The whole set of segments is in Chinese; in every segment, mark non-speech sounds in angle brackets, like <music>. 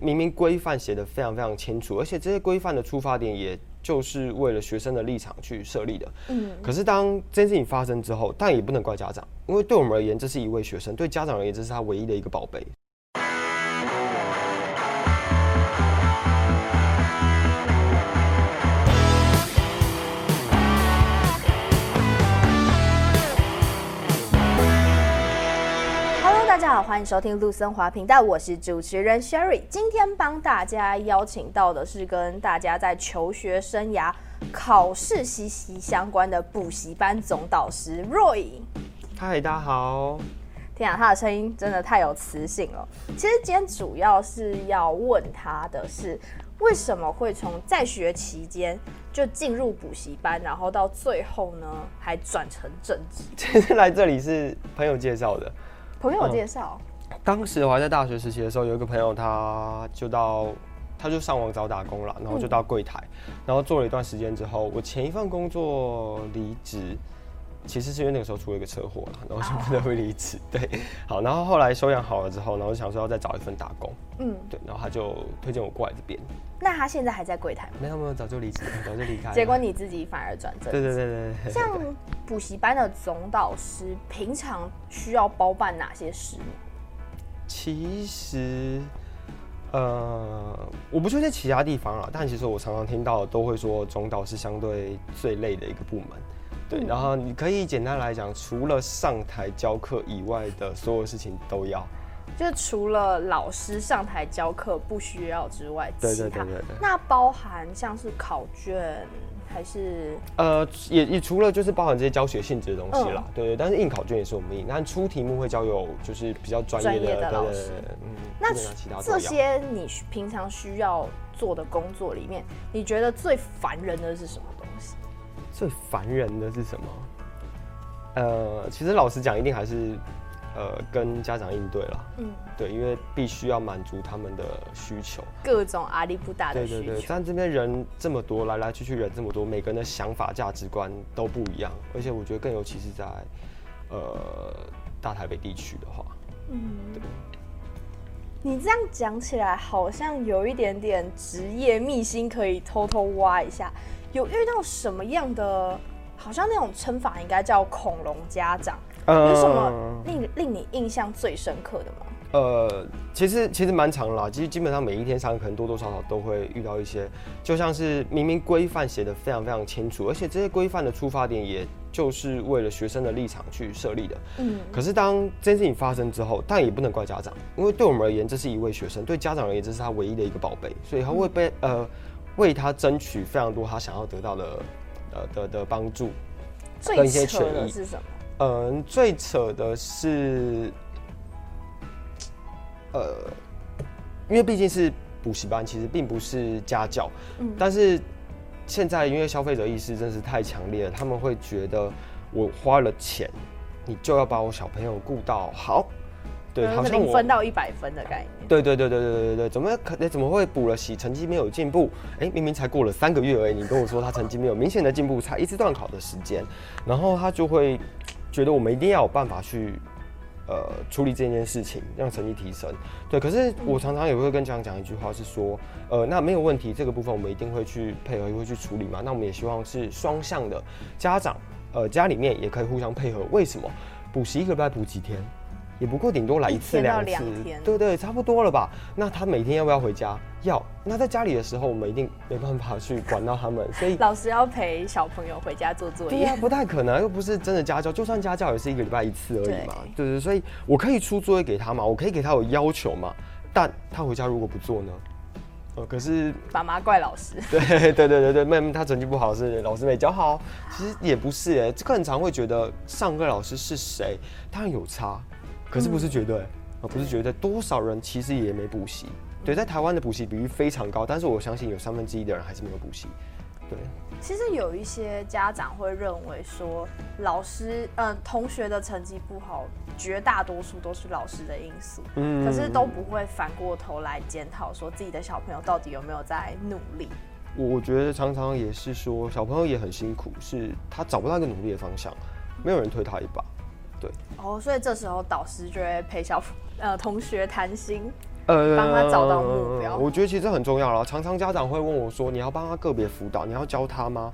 明明规范写的非常非常清楚，而且这些规范的出发点也就是为了学生的立场去设立的。嗯，可是当这件事情发生之后，但也不能怪家长，因为对我们而言，这是一位学生；对家长而言，这是他唯一的一个宝贝。家好，欢迎收听陆森华频道，我是主持人 Sherry。今天帮大家邀请到的是跟大家在求学生涯、考试息息相关的补习班总导师 Roy。嗨，大家好。天啊，他的声音真的太有磁性了。其实今天主要是要问他的是，为什么会从在学期间就进入补习班，然后到最后呢还转成正职？<laughs> 其实来这里是朋友介绍的。朋友介绍、嗯，当时我还在大学时期的时候，有一个朋友，他就到，他就上网找打工了，然后就到柜台，嗯、然后做了一段时间之后，我前一份工作离职。其实是因为那个时候出了一个车祸了，<laughs> 然后就不得不离职。对，好，然后后来收养好了之后，然后就想说要再找一份打工。嗯，对，然后他就推荐我过来这边。那他现在还在柜台吗？没有没有，早就离职，早就离开。结果你自己反而转正。对对对对，对。像补习班的总导师，平常需要包办哪些事？其实，呃，我不确定其他地方了，但其实我常常听到都会说，总导是相对最累的一个部门。对，然后你可以简单来讲，除了上台教课以外的所有事情都要，就是除了老师上台教课不需要之外，对对对对对。那包含像是考卷还是？呃，也也除了就是包含这些教学性质的东西啦，嗯、对对。但是印考卷也是我们印，但出题目会交由就是比较专业的，老师。嗯，那这些你平常需要做的工作里面，你觉得最烦人的是什么？最烦人的是什么？呃，其实老实讲，一定还是呃跟家长应对了。嗯，对，因为必须要满足他们的需求，各种阿里不达的需求。对对对，但这边人这么多，来来去去人这么多，每个人的想法、价值观都不一样，而且我觉得更尤其是在呃大台北地区的话，嗯，对。你这样讲起来，好像有一点点职业秘辛可以偷偷挖一下。有遇到什么样的？好像那种称法应该叫“恐龙家长”，呃、有什么令令你印象最深刻的吗？呃，其实其实蛮长啦，其实基本上每一天上课可能多多少少都会遇到一些，就像是明明规范写的非常非常清楚，而且这些规范的出发点也就是为了学生的立场去设立的。嗯。可是当这件事情发生之后，但也不能怪家长，因为对我们而言，这是一位学生；对家长而言，这是他唯一的一个宝贝，所以他会被、嗯、呃。为他争取非常多他想要得到的，呃的的帮助，跟一些权益是什么？嗯，最扯的是，呃，因为毕竟是补习班，其实并不是家教。嗯。但是现在因为消费者意识真是太强烈了，他们会觉得我花了钱，你就要把我小朋友顾到好。对，好像零分到一百分的概念。对对对对对对对，怎么可？怎么会补了习，成绩没有进步？哎，明明才过了三个月而已，你跟我说他成绩没有明显的进步，才一次段考的时间，然后他就会觉得我们一定要有办法去呃处理这件事情，让成绩提升。对，可是我常常也会跟家长讲一句话，是说，呃，那没有问题，这个部分我们一定会去配合，也会去处理嘛。那我们也希望是双向的，家长呃家里面也可以互相配合。为什么？补习一个礼拜补几天？也不过顶多来一次两次，对对，差不多了吧？那他每天要不要回家？要。那在家里的时候，我们一定没办法去管到他们，<laughs> 所以老师要陪小朋友回家做作业。对啊，不太可能，又不是真的家教，就算家教也是一个礼拜一次而已嘛。对对，所以我可以出作业给他嘛，我可以给他有要求嘛，但他回家如果不做呢？呃，可是爸妈怪老师。<laughs> 对对对对对，妹妹她成绩不好是老师没教好，其实也不是哎，这个很常会觉得上课老师是谁，当然有差。可是不是绝对，而不是绝对，多少人其实也没补习。对，在台湾的补习比例非常高，但是我相信有三分之一的人还是没有补习。对，其实有一些家长会认为说，老师，呃，同学的成绩不好，绝大多数都是老师的因素。嗯，可是都不会反过头来检讨说自己的小朋友到底有没有在努力。我觉得常常也是说，小朋友也很辛苦，是他找不到一个努力的方向，没有人推他一把。对，哦，所以这时候导师就会陪小呃同学谈心。呃，帮他找到目标。我觉得其实很重要了。常常家长会问我说：“你要帮他个别辅导，你要教他吗？”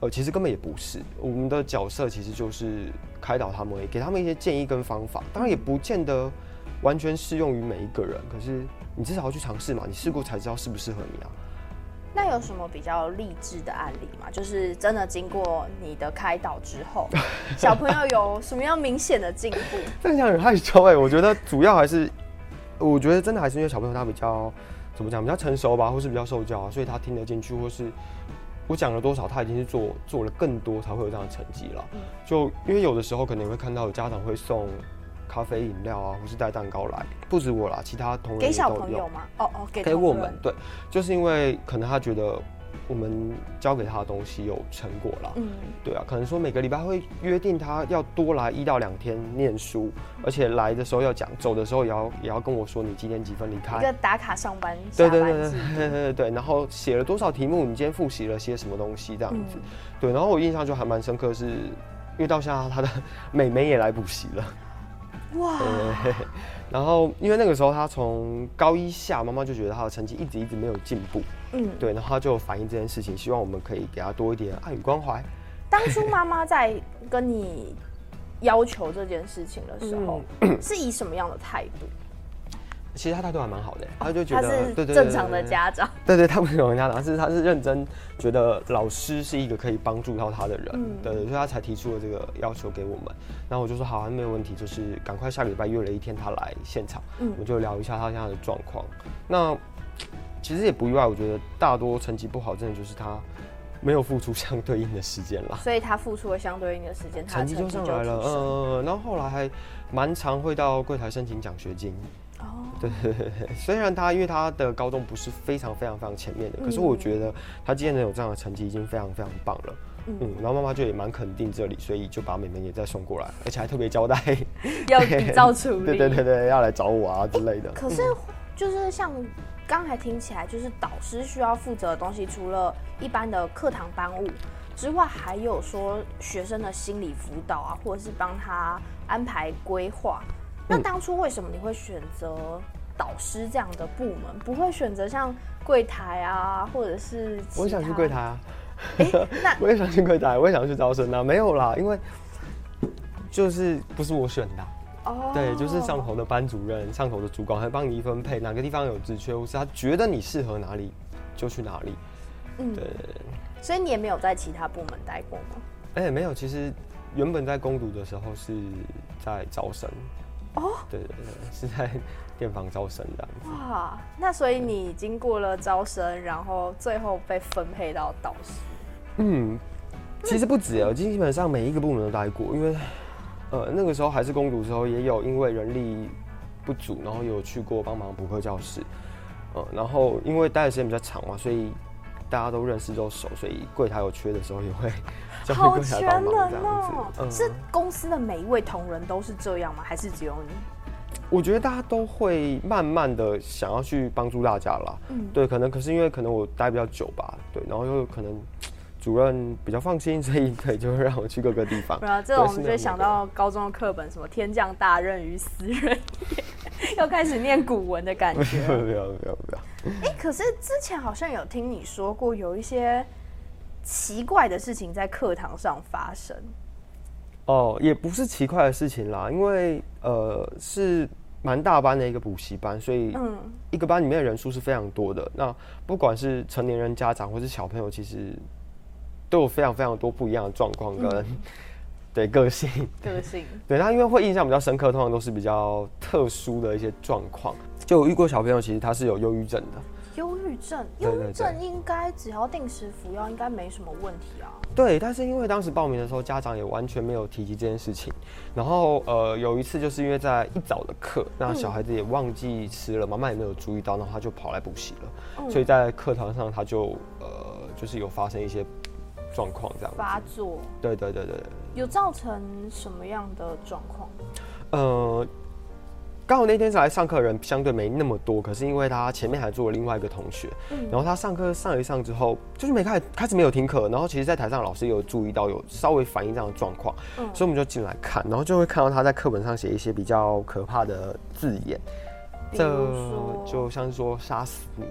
呃，其实根本也不是。我们的角色其实就是开导他们，给他们一些建议跟方法。当然也不见得完全适用于每一个人，可是你至少要去尝试嘛。你试过才知道适不适合你啊。那有什么比较励志的案例吗？就是真的经过你的开导之后，<laughs> 小朋友有什么样明显的进步？这样很害羞哎，我觉得主要还是，我觉得真的还是因为小朋友他比较怎么讲，比较成熟吧，或是比较受教啊，所以他听得进去，或是我讲了多少，他已经是做做了更多才会有这样的成绩了。就因为有的时候可能会看到有家长会送。咖啡饮料啊，或是带蛋糕来，不止我啦，其他同仁。给小朋友吗？哦哦，给给我们。对，就是因为可能他觉得我们教给他的东西有成果啦。嗯，对啊，可能说每个礼拜会约定他要多来一到两天念书，而且来的时候要讲，走的时候也要也要跟我说你几点几分离开。一个打卡上班，对对对对对对对。然后写了多少题目，你今天复习了些什么东西这样子。嗯、对，然后我印象就还蛮深刻，是因为到现在他的 <laughs> 妹妹也来补习了。哇！<laughs> 然后因为那个时候他从高一下，妈妈就觉得他的成绩一直一直没有进步，嗯，对，然后他就反映这件事情，希望我们可以给他多一点爱与关怀。当初妈妈在跟你要求这件事情的时候，嗯、是以什么样的态度？其实他态度还蛮好的，他就觉得他是正常的家长，对对，他不是正常家长，是他是认真觉得老师是一个可以帮助到他的人，嗯、对，所以他才提出了这个要求给我们。然后我就说好，没有问题，就是赶快下礼拜约了一天他来现场，嗯、我们就聊一下他现在的状况。那其实也不意外，我觉得大多成绩不好，真的就是他没有付出相对应的时间啦。所以他付出了相对应的时间，成绩就上来了，嗯，然后后来还蛮常会到柜台申请奖学金。对对对对，<laughs> 虽然他因为他的高中不是非常非常非常前面的，可是我觉得他今天能有这样的成绩已经非常非常棒了。嗯，然后妈妈就也蛮肯定这里，所以就把妹妹也再送过来，而且还特别交代 <laughs> 要比照处 <laughs> 理。对对对对，要来找我啊之类的。可是就是像刚才听起来，就是导师需要负责的东西，除了一般的课堂班务之外，还有说学生的心理辅导啊，或者是帮他安排规划。那当初为什么你会选择导师这样的部门，不会选择像柜台啊，或者是？我也想去柜台啊。欸、那 <laughs> 我也想去柜台，我也想去招生啊。没有啦，因为就是不是我选的。哦。对，就是上头的班主任、上头的主管会帮你分配，哪个地方有职缺，或是他觉得你适合哪里就去哪里。嗯。对。所以你也没有在其他部门待过吗？哎、欸，没有。其实原本在攻读的时候是在招生。哦，对对对，是在电房招生的。哇，那所以你经过了招生，然后最后被分配到导师。嗯，其实不止哦，基本上每一个部门都待过，因为呃那个时候还是工读的时候，也有因为人力不足，然后有去过帮忙补课教室。呃，然后因为待的时间比较长嘛，所以大家都认识都熟，所以柜台有缺的时候也会。<laughs> 好全能哦！嗯、是公司的每一位同仁都是这样吗？还是只有你？我觉得大家都会慢慢的想要去帮助大家啦。嗯，对，可能可是因为可能我待比较久吧，对，然后又可能主任比较放心，所以可以就会让我去各个地方。对啊，这种就想到高中的课本，什么“天降大任于斯人也”，要开始念古文的感觉。不要不要不要！哎、欸，可是之前好像有听你说过，有一些。奇怪的事情在课堂上发生，哦，也不是奇怪的事情啦，因为呃是蛮大班的一个补习班，所以嗯，一个班里面的人数是非常多的。那不管是成年人家长或是小朋友，其实都有非常非常多不一样的状况跟、嗯、<laughs> 对个性个性。<laughs> <laughs> 对，他因为会印象比较深刻，通常都是比较特殊的一些状况。就我遇过小朋友，其实他是有忧郁症的。忧郁症，忧郁症应该只要定时服药，应该没什么问题啊。对，但是因为当时报名的时候，家长也完全没有提及这件事情。然后呃，有一次就是因为在一早的课，那小孩子也忘记吃了，妈妈、嗯、也没有注意到，然后他就跑来补习了。嗯、所以在课堂上他就呃，就是有发生一些状况这样子。发作。对对对对。有造成什么样的状况？呃。刚好那天是来上课的人相对没那么多，可是因为他前面还坐了另外一个同学，嗯、然后他上课上一上之后，就是没开始开始没有听课，然后其实，在台上老师也有注意到有稍微反映这样的状况，嗯、所以我们就进来看，然后就会看到他在课本上写一些比较可怕的字眼，这就像是说杀死你，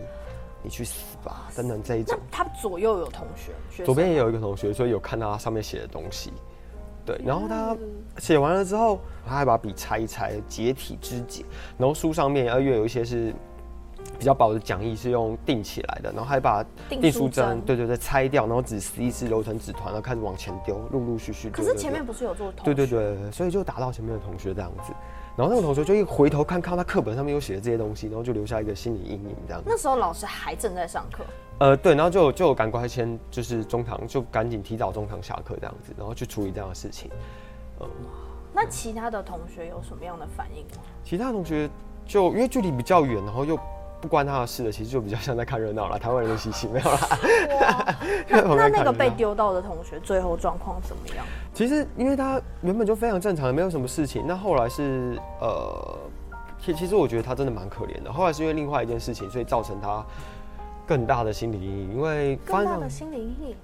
你去死吧等等这一种。他左右有同学，学左边也有一个同学，所以有看到他上面写的东西。对，然后他写完了之后，他还把笔拆一拆，解体肢解。然后书上面，二月有一些是比较薄的讲义，是用钉起来的。然后还把订书针，对对对，拆掉，然后只撕一撕，揉成纸团，然后开始往前丢，陆陆续续。可是前面不是有做同学？对对对，所以就打到前面的同学这样子。然后那个同学就一回头看，看到他课本上面有写的这些东西，然后就留下一个心理阴影这样。那时候老师还正在上课。呃，对，然后就就赶快签就是中堂就赶紧提早中堂下课这样子，然后去处理这样的事情。呃，那其他的同学有什么样的反应吗？其他同学就因为距离比较远，然后又不关他的事的，其实就比较像在看热闹了。台湾人的习气没有啦。那 <laughs> 那那个被丢到的同学最后状况怎么样？其实因为他原本就非常正常，没有什么事情。那后来是呃，其其实我觉得他真的蛮可怜的。后来是因为另外一件事情，所以造成他更大的心理阴影。因为更大的心理阴影。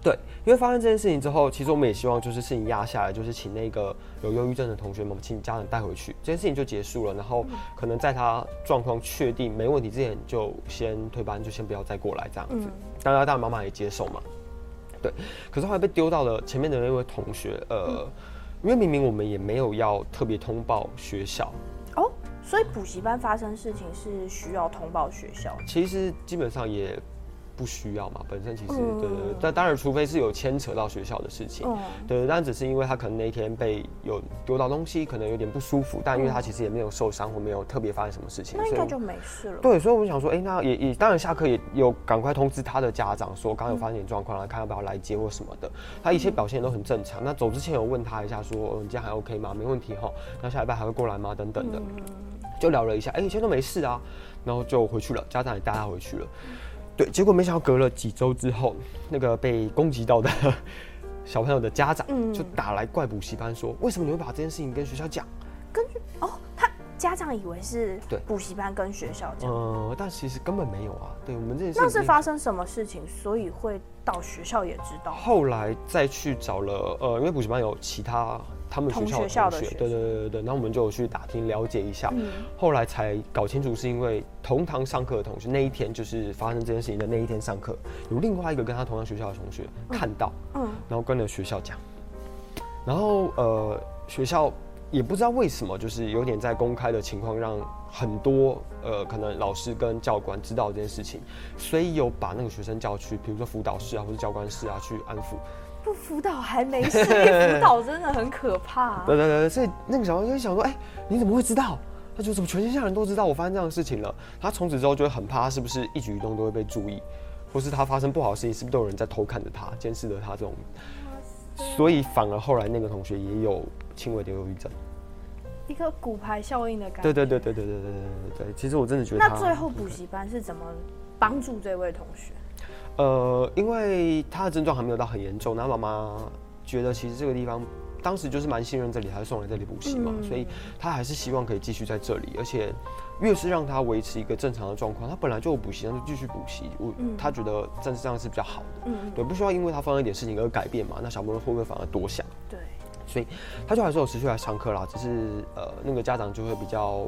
对，因为发生这件事情之后，其实我们也希望就是事情压下来，就是请那个有忧郁症的同学们，请家长带回去，这件事情就结束了。然后可能在他状况确定没问题之前，就先退班，就先不要再过来这样子。嗯、当然，当然妈妈也接受嘛。对，可是后来被丢到了前面的那位同学，呃，嗯、因为明明我们也没有要特别通报学校。哦，所以补习班发生事情是需要通报学校？其实基本上也。不需要嘛，本身其实、嗯、对对，但当然，除非是有牵扯到学校的事情，嗯、对，但只是因为他可能那一天被有丢到东西，可能有点不舒服，但因为他其实也没有受伤或没有特别发生什么事情，那应该就没事了。对，所以我们想说，哎、欸，那也也当然下课也有赶快通知他的家长说，刚刚有发生点状况，来看要不要来接或什么的。他一切表现都很正常。嗯、那走之前有问他一下说，说、哦、你这样还 OK 吗？没问题哈。那下礼拜还会过来吗？等等的，嗯、就聊了一下，哎、欸，一切都没事啊，然后就回去了，家长也带他回去了。对，结果没想到隔了几周之后，那个被攻击到的 <laughs> 小朋友的家长就打来怪补习班说：“为什么你会把这件事情跟学校讲？”根据哦，他家长以为是对补习班跟学校讲，呃，但其实根本没有啊。对我们这件事，那是发生什么事情，所以会到学校也知道。后来再去找了，呃，因为补习班有其他。他们学校的同学，对对对对，然后我们就去打听了解一下，嗯、后来才搞清楚是因为同堂上课的同学那一天就是发生这件事情的那一天上课，有另外一个跟他同样学校的同学看到，嗯，嗯。然后跟了学校讲，然后呃学校也不知道为什么就是有点在公开的情况让很多呃可能老师跟教官知道这件事情，所以有把那个学生叫去，比如说辅导室啊或者教官室啊去安抚。不辅导还没事，<laughs> 辅导真的很可怕、<laughs> 啊。对对对，所以那个小孩就想说：“哎、欸，你怎么会知道？”他就怎么全天下人都知道我发生这样的事情了？他从此之后就会很怕，是不是一举一动都会被注意，或是他发生不好的事情，是不是都有人在偷看着他、监视着他这种？所以反而后来那个同学也有轻微的忧郁症，一个骨牌效应的感觉。对对对对对对对对对对。其实我真的觉得，那最后补习班是怎么帮助这位同学？呃，因为他的症状还没有到很严重，然后妈妈觉得其实这个地方当时就是蛮信任这里，还是送来这里补习嘛，嗯、所以他还是希望可以继续在这里，而且越是让他维持一个正常的状况，他本来就有补习，那就继续补习。我、嗯、他觉得暂时这样是比较好的，嗯，对，不需要因为他发生一点事情而改变嘛。那小朋友会不会反而多想？对，所以他就还是有持续来上课啦，只是呃那个家长就会比较。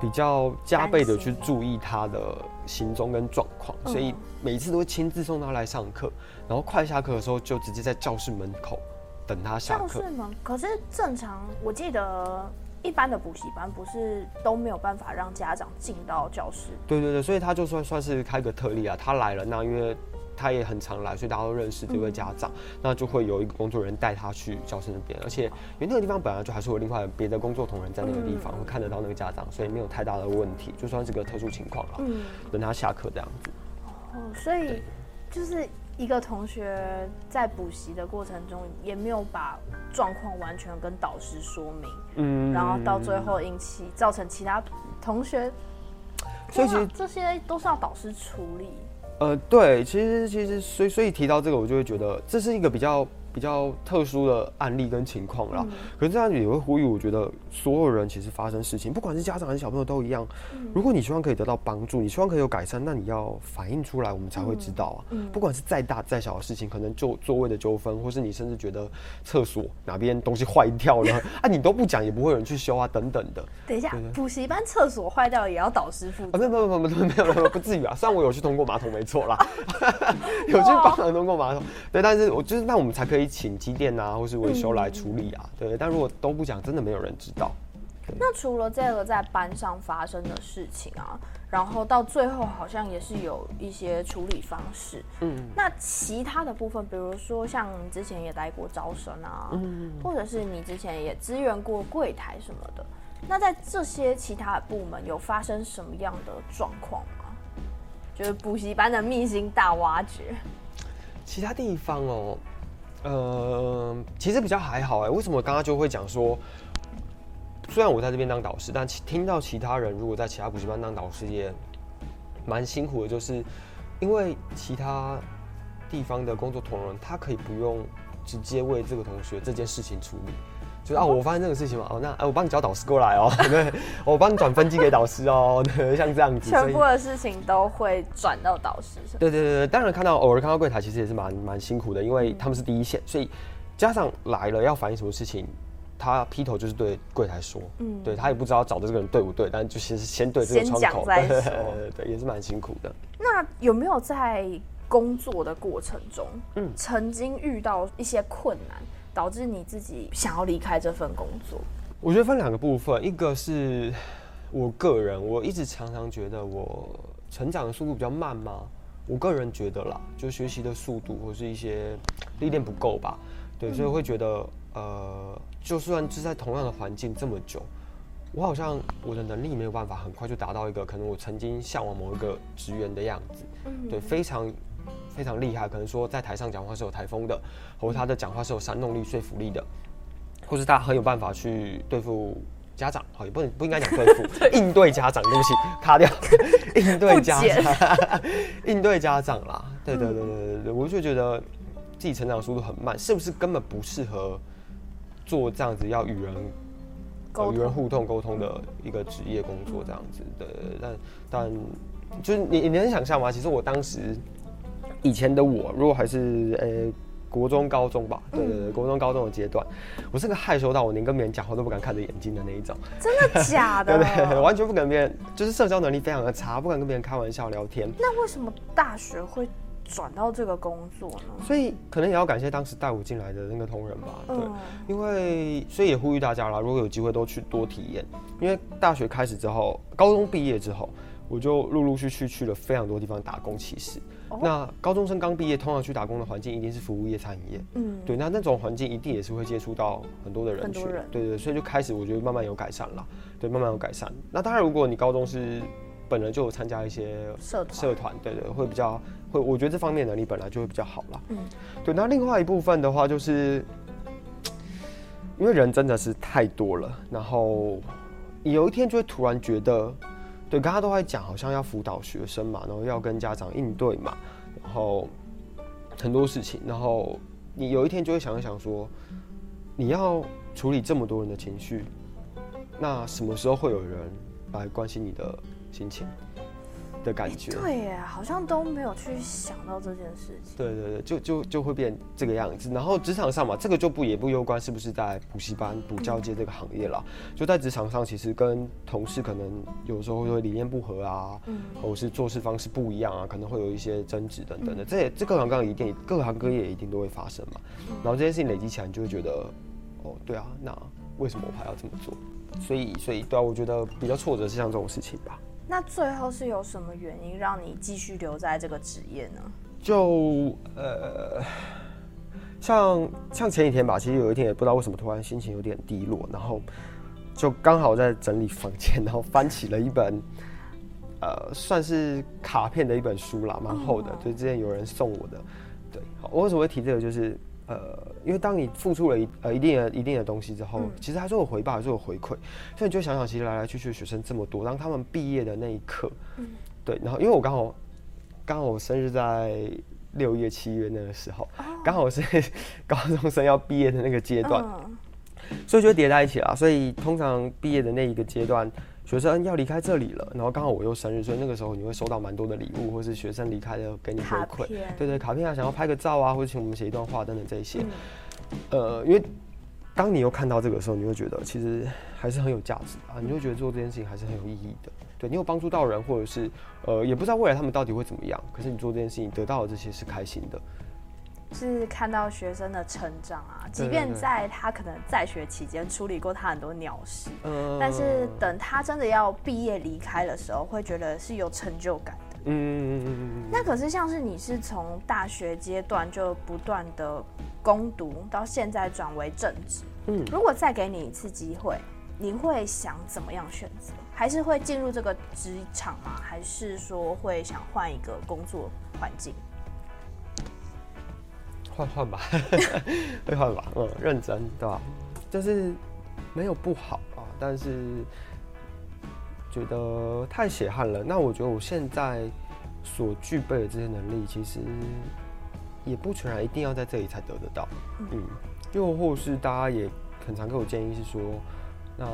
比较加倍的去注意他的行踪跟状况，所以每一次都会亲自送他来上课，然后快下课的时候就直接在教室门口等他下课。教室门，可是正常，我记得一般的补习班不是都没有办法让家长进到教室？对对对，所以他就算算是开个特例啊，他来了，那因为。他也很常来，所以大家都认识这位家长，嗯、那就会有一个工作人员带他去教室那边，而且因为那个地方本来就还是有另外别的工作同仁在那个地方，嗯、会看得到那个家长，所以没有太大的问题，就算是个特殊情况了。嗯，等他下课这样子。哦，所以就是一个同学在补习的过程中，也没有把状况完全跟导师说明，嗯，然后到最后引起造成其他同学，所以其实这些都是要导师处理。呃，对，其实其实，所以所以提到这个，我就会觉得这是一个比较比较特殊的案例跟情况啦。嗯、可是这样也会呼吁，我觉得所有人其实发生事情，不管是家长还是小朋友都一样。嗯、如果你希望可以得到帮助，你希望可以有改善，那你要反映出来，我们才会知道啊。嗯嗯、不管是再大再小的事情，可能就座位的纠纷，或是你甚至觉得厕所哪边东西坏掉了 <laughs> 啊，你都不讲，也不会有人去修啊，等等的。等一下，补习班厕所坏掉了也要导师负责？啊，没有没有没有没有没有，不至于啊。<laughs> 虽然我有去通过马桶，没错啦，<laughs> 有去帮忙通过马桶，对，但是我就是那我们才可以请机电啊，或是维修来处理啊，对。但如果都不讲，真的没有人知道。那除了这个在班上发生的事情啊，然后到最后好像也是有一些处理方式。嗯。那其他的部分，比如说像你之前也待过招生啊，嗯，或者是你之前也支援过柜台什么的，那在这些其他的部门有发生什么样的状况吗？就是补习班的秘辛大挖掘。其他地方哦，呃，其实比较还好哎。为什么刚刚就会讲说，虽然我在这边当导师，但听到其他人如果在其他补习班当导师也蛮辛苦的，就是因为其他地方的工作同仁他可以不用直接为这个同学这件事情处理。就是啊，我发现这个事情嘛，哦，那哎，我帮你找导师过来哦，<laughs> 对，我帮你转分机给导师哦，<laughs> 对，像这样子，全部的事情都会转到导师上。对对对对，当然看到偶尔看到柜台，其实也是蛮蛮辛苦的，因为他们是第一线，所以家长来了要反映什么事情，他劈头就是对柜台说，嗯，对他也不知道找的这个人对不对，但就先先对这个窗口，对对 <laughs> 对，也是蛮辛苦的。那有没有在工作的过程中，嗯，曾经遇到一些困难？导致你自己想要离开这份工作？我觉得分两个部分，一个是我个人，我一直常常觉得我成长的速度比较慢嘛。我个人觉得啦，就学习的速度或是一些历练不够吧。对，所以会觉得，呃，就算是在同样的环境这么久，我好像我的能力没有办法很快就达到一个可能我曾经向往某一个职员的样子。对，非常。非常厉害，可能说在台上讲话是有台风的，或者他的讲话是有煽动力、说服力的，或是他很有办法去对付家长，好，也不能不应该讲对付，应对家长，对不起，卡掉，应对家长，应对家长啦，对对对对对对，我就觉得自己成长速度很慢，是不是根本不适合做这样子要与人沟与人互动沟通的一个职业工作这样子？的，但但就是你你能想象吗？其实我当时。以前的我，如果还是呃、欸、国中、高中吧，对对对，国中、高中的阶段，我是个害羞到我连跟别人讲话都不敢看着眼睛的那一种。真的假的？<laughs> 对，对，完全不敢跟别人，就是社交能力非常的差，不敢跟别人开玩笑聊天。那为什么大学会转到这个工作呢？所以可能也要感谢当时带我进来的那个同仁吧。对，嗯、因为所以也呼吁大家啦，如果有机会都去多体验。因为大学开始之后，高中毕业之后，我就陆陆续续去了非常多地方打工，其实。那高中生刚毕业，通常去打工的环境一定是服务业、餐饮业。嗯，对，那那种环境一定也是会接触到很多的人群。人对，对对，所以就开始我觉得慢慢有改善了。对，慢慢有改善。那当然，如果你高中是本来就有参加一些社团，社团，对对，会比较会，我觉得这方面能力本来就会比较好了。嗯，对。那另外一部分的话，就是因为人真的是太多了，然后你有一天就会突然觉得。对，刚刚都在讲，好像要辅导学生嘛，然后要跟家长应对嘛，然后很多事情，然后你有一天就会想一想说，你要处理这么多人的情绪，那什么时候会有人来关心你的心情？的感觉，对耶，好像都没有去想到这件事情。对对对，就就就会变这个样子。然后职场上嘛，这个就不也不攸关是不是在补习班、补教界这个行业啦。嗯、就在职场上，其实跟同事可能有时候会理念不合啊，嗯，或者是做事方式不一样啊，可能会有一些争执等等的。嗯、这也这各行各业一定各行各业一定都会发生嘛。嗯、然后这件事情累积起来，你就会觉得，哦，对啊，那为什么我还要这么做？所以所以对啊，我觉得比较挫折是像这种事情吧。那最后是有什么原因让你继续留在这个职业呢？就呃，像像前几天吧，其实有一天也不知道为什么突然心情有点低落，然后就刚好在整理房间，然后翻起了一本呃算是卡片的一本书啦，蛮厚的，就之前有人送我的。对，好，我为什么会提这个？就是。呃，因为当你付出了一呃一定的一定的东西之后，嗯、其实还是有回报，还是有回馈，所以你就想想，其实来来去去的学生这么多，当他们毕业的那一刻，嗯、对，然后因为我刚好刚好我生日在六月七月那个时候，刚、oh. 好是 <laughs> 高中生要毕业的那个阶段，uh. 所以就叠在一起了。所以通常毕业的那一个阶段，学生要离开这里了，然后刚好我又生日，所以那个时候你会收到蛮多的礼物，或是学生离开了给你回馈，对，对对，卡片啊，想要拍个照啊，或者请我们写一段话等等这些。嗯、呃，因为当你又看到这个时候，你会觉得其实还是很有价值啊，你会觉得做这件事情还是很有意义的。对，你有帮助到人，或者是呃，也不知道未来他们到底会怎么样。可是你做这件事情得到的这些是开心的，是看到学生的成长啊。即便在他可能在学期间处理过他很多鸟事，嗯，但是等他真的要毕业离开的时候，会觉得是有成就感的。嗯嗯嗯嗯嗯。那可是像是你是从大学阶段就不断的攻读，到现在转为正职。嗯，如果再给你一次机会，你会想怎么样选择？还是会进入这个职场吗？还是说会想换一个工作环境？换换吧，<laughs> 会换吧。嗯，认真对吧？就是没有不好啊，但是觉得太血汗了。那我觉得我现在所具备的这些能力，其实也不全然一定要在这里才得得到。嗯，又或是大家也很常给我建议是说。那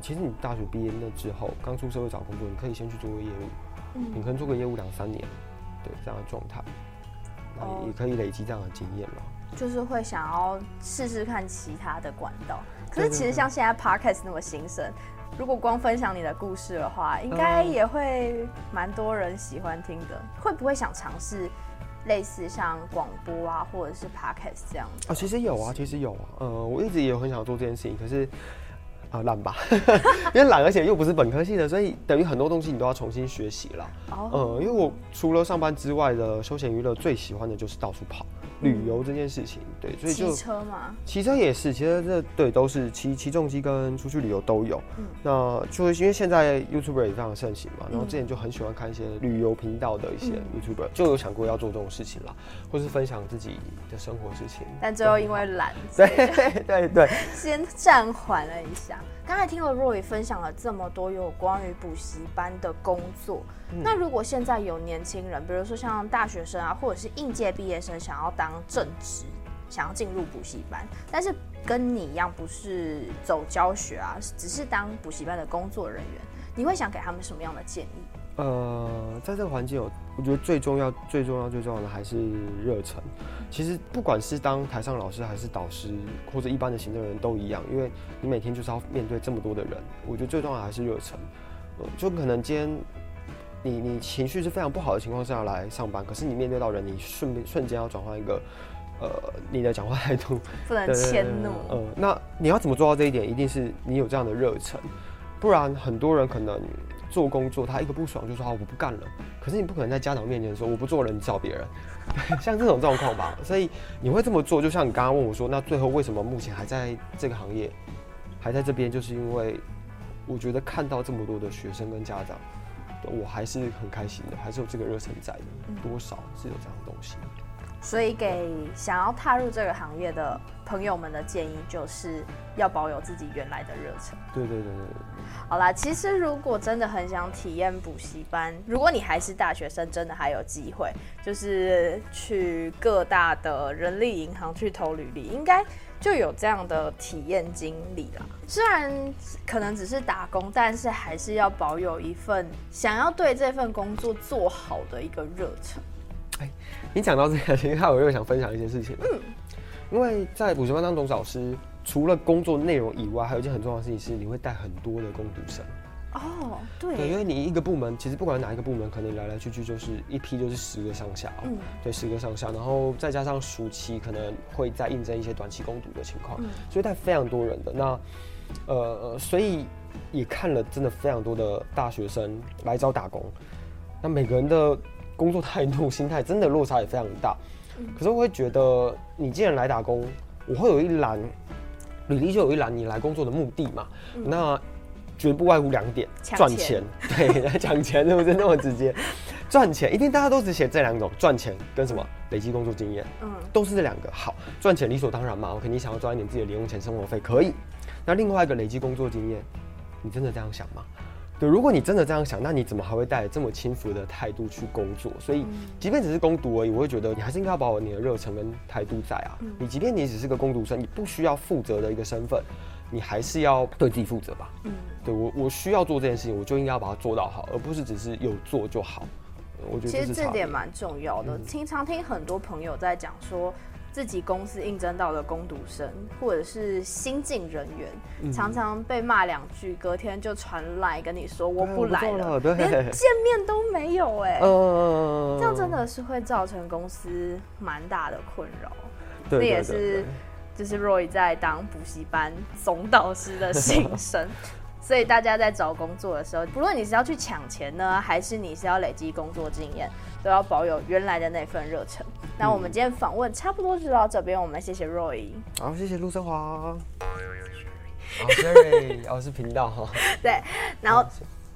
其实你大学毕业那之后，刚出社会找工作，你可以先去做个业务，嗯，你可能做个业务两三年，对这样的状态，那也可以累积这样的经验了。就是会想要试试看其他的管道，可是其实像现在 Podcast 那么新生，如果光分享你的故事的话，应该也会蛮多人喜欢听的。会不会想尝试类似像广播啊，或者是 Podcast 这样子？啊，其实有啊，其实有啊，呃，我一直也有很想做这件事情，可是。啊，懒吧，<laughs> 因为懒，而且又不是本科系的，所以等于很多东西你都要重新学习了。哦，嗯，因为我除了上班之外的休闲娱乐，最喜欢的就是到处跑。旅游这件事情，对，所以就骑车嘛，骑车也是，其实这对都是骑骑重机跟出去旅游都有。嗯，那就是因为现在 YouTuber 也非常盛行嘛，然后之前就很喜欢看一些旅游频道的一些 YouTuber，就有想过要做这种事情啦，或是分享自己的生活事情。但最后因为懒，<laughs> 对对对，先暂缓了一下。刚才听了 Roy 分享了这么多有关于补习班的工作，嗯，那如果现在有年轻人，比如说像大学生啊，或者是应届毕业生，想要当正职，想要进入补习班，但是跟你一样不是走教学啊，只是当补习班的工作人员，你会想给他们什么样的建议？呃，在这个环境有，我觉得最重要、最重要、最重要的还是热忱。其实不管是当台上老师，还是导师，或者一般的行政人员都一样，因为你每天就是要面对这么多的人。我觉得最重要的还是热忱。呃，就可能今天你你情绪是非常不好的情况下来上班，可是你面对到人，你瞬瞬间要转换一个呃你的讲话态度，不能迁怒。呃，那你要怎么做到这一点？一定是你有这样的热忱，不然很多人可能。做工作，他一个不爽就说：“我不干了。”可是你不可能在家长面前说：“我不做了，你找别人。<laughs> ”像这种状况吧，所以你会这么做。就像你刚刚问我说：“那最后为什么目前还在这个行业，还在这边？”就是因为我觉得看到这么多的学生跟家长，我还是很开心的，还是有这个热忱在的，多少是有这样的东西。所以，给想要踏入这个行业的朋友们的建议，就是要保有自己原来的热忱。对对对对对。好啦，其实如果真的很想体验补习班，如果你还是大学生，真的还有机会，就是去各大的人力银行去投履历，应该就有这样的体验经历啦。虽然可能只是打工，但是还是要保有一份想要对这份工作做好的一个热忱。哎，你讲到这个，其实我又想分享一些事情。嗯，因为在补习班当中导师，除了工作内容以外，还有一件很重要的事情是，你会带很多的工读生。哦，对。对，因为你一个部门，其实不管哪一个部门，可能来来去去就是一批就是十个上下。嗯，对，十个上下，然后再加上暑期可能会再应征一些短期工读的情况，嗯，所以带非常多人的。那，呃，所以也看了真的非常多的大学生来找打工，那每个人的。工作态度、心态真的落差也非常大，可是我会觉得，你既然来打工，我会有一栏履历就有一栏你来工作的目的嘛，那绝不外乎两点：赚钱，对，<laughs> 来讲钱是不是那么直接？<laughs> 赚钱一定大家都只写这两种，赚钱跟什么累积工作经验，嗯，都是这两个。好，赚钱理所当然嘛，我肯定想要赚一点自己的零用钱、生活费，可以。那另外一个累积工作经验，你真的这样想吗？如果你真的这样想，那你怎么还会带这么轻浮的态度去工作？所以，即便只是攻读而已，我会觉得你还是应该要保有你的热忱跟态度在啊。你即便你只是个攻读生，你不需要负责的一个身份，你还是要对自己负责吧。嗯，对我我需要做这件事情，我就应该要把它做到好，而不是只是有做就好。我觉得其实这点蛮重要的。经、嗯、常听很多朋友在讲说，自己公司应征到的工读生或者是新进人员，嗯、常常被骂两句，隔天就传来跟你说我不来了，连见面都没有哎、欸。嗯，<laughs> 这样真的是会造成公司蛮大的困扰。这也是就是 Roy 在当补习班总导师的心声。<laughs> 所以大家在找工作的时候，不论你是要去抢钱呢，还是你是要累积工作经验，都要保有原来的那份热忱。嗯、那我们今天访问差不多就到这边，我们谢谢 Roy，好，谢谢陆生华，<laughs> 好，Jerry，哦是频道哈，<laughs> 对，然后，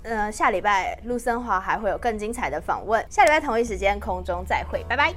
嗯、呃，下礼拜陆生华还会有更精彩的访问，下礼拜同一时间空中再会，拜拜。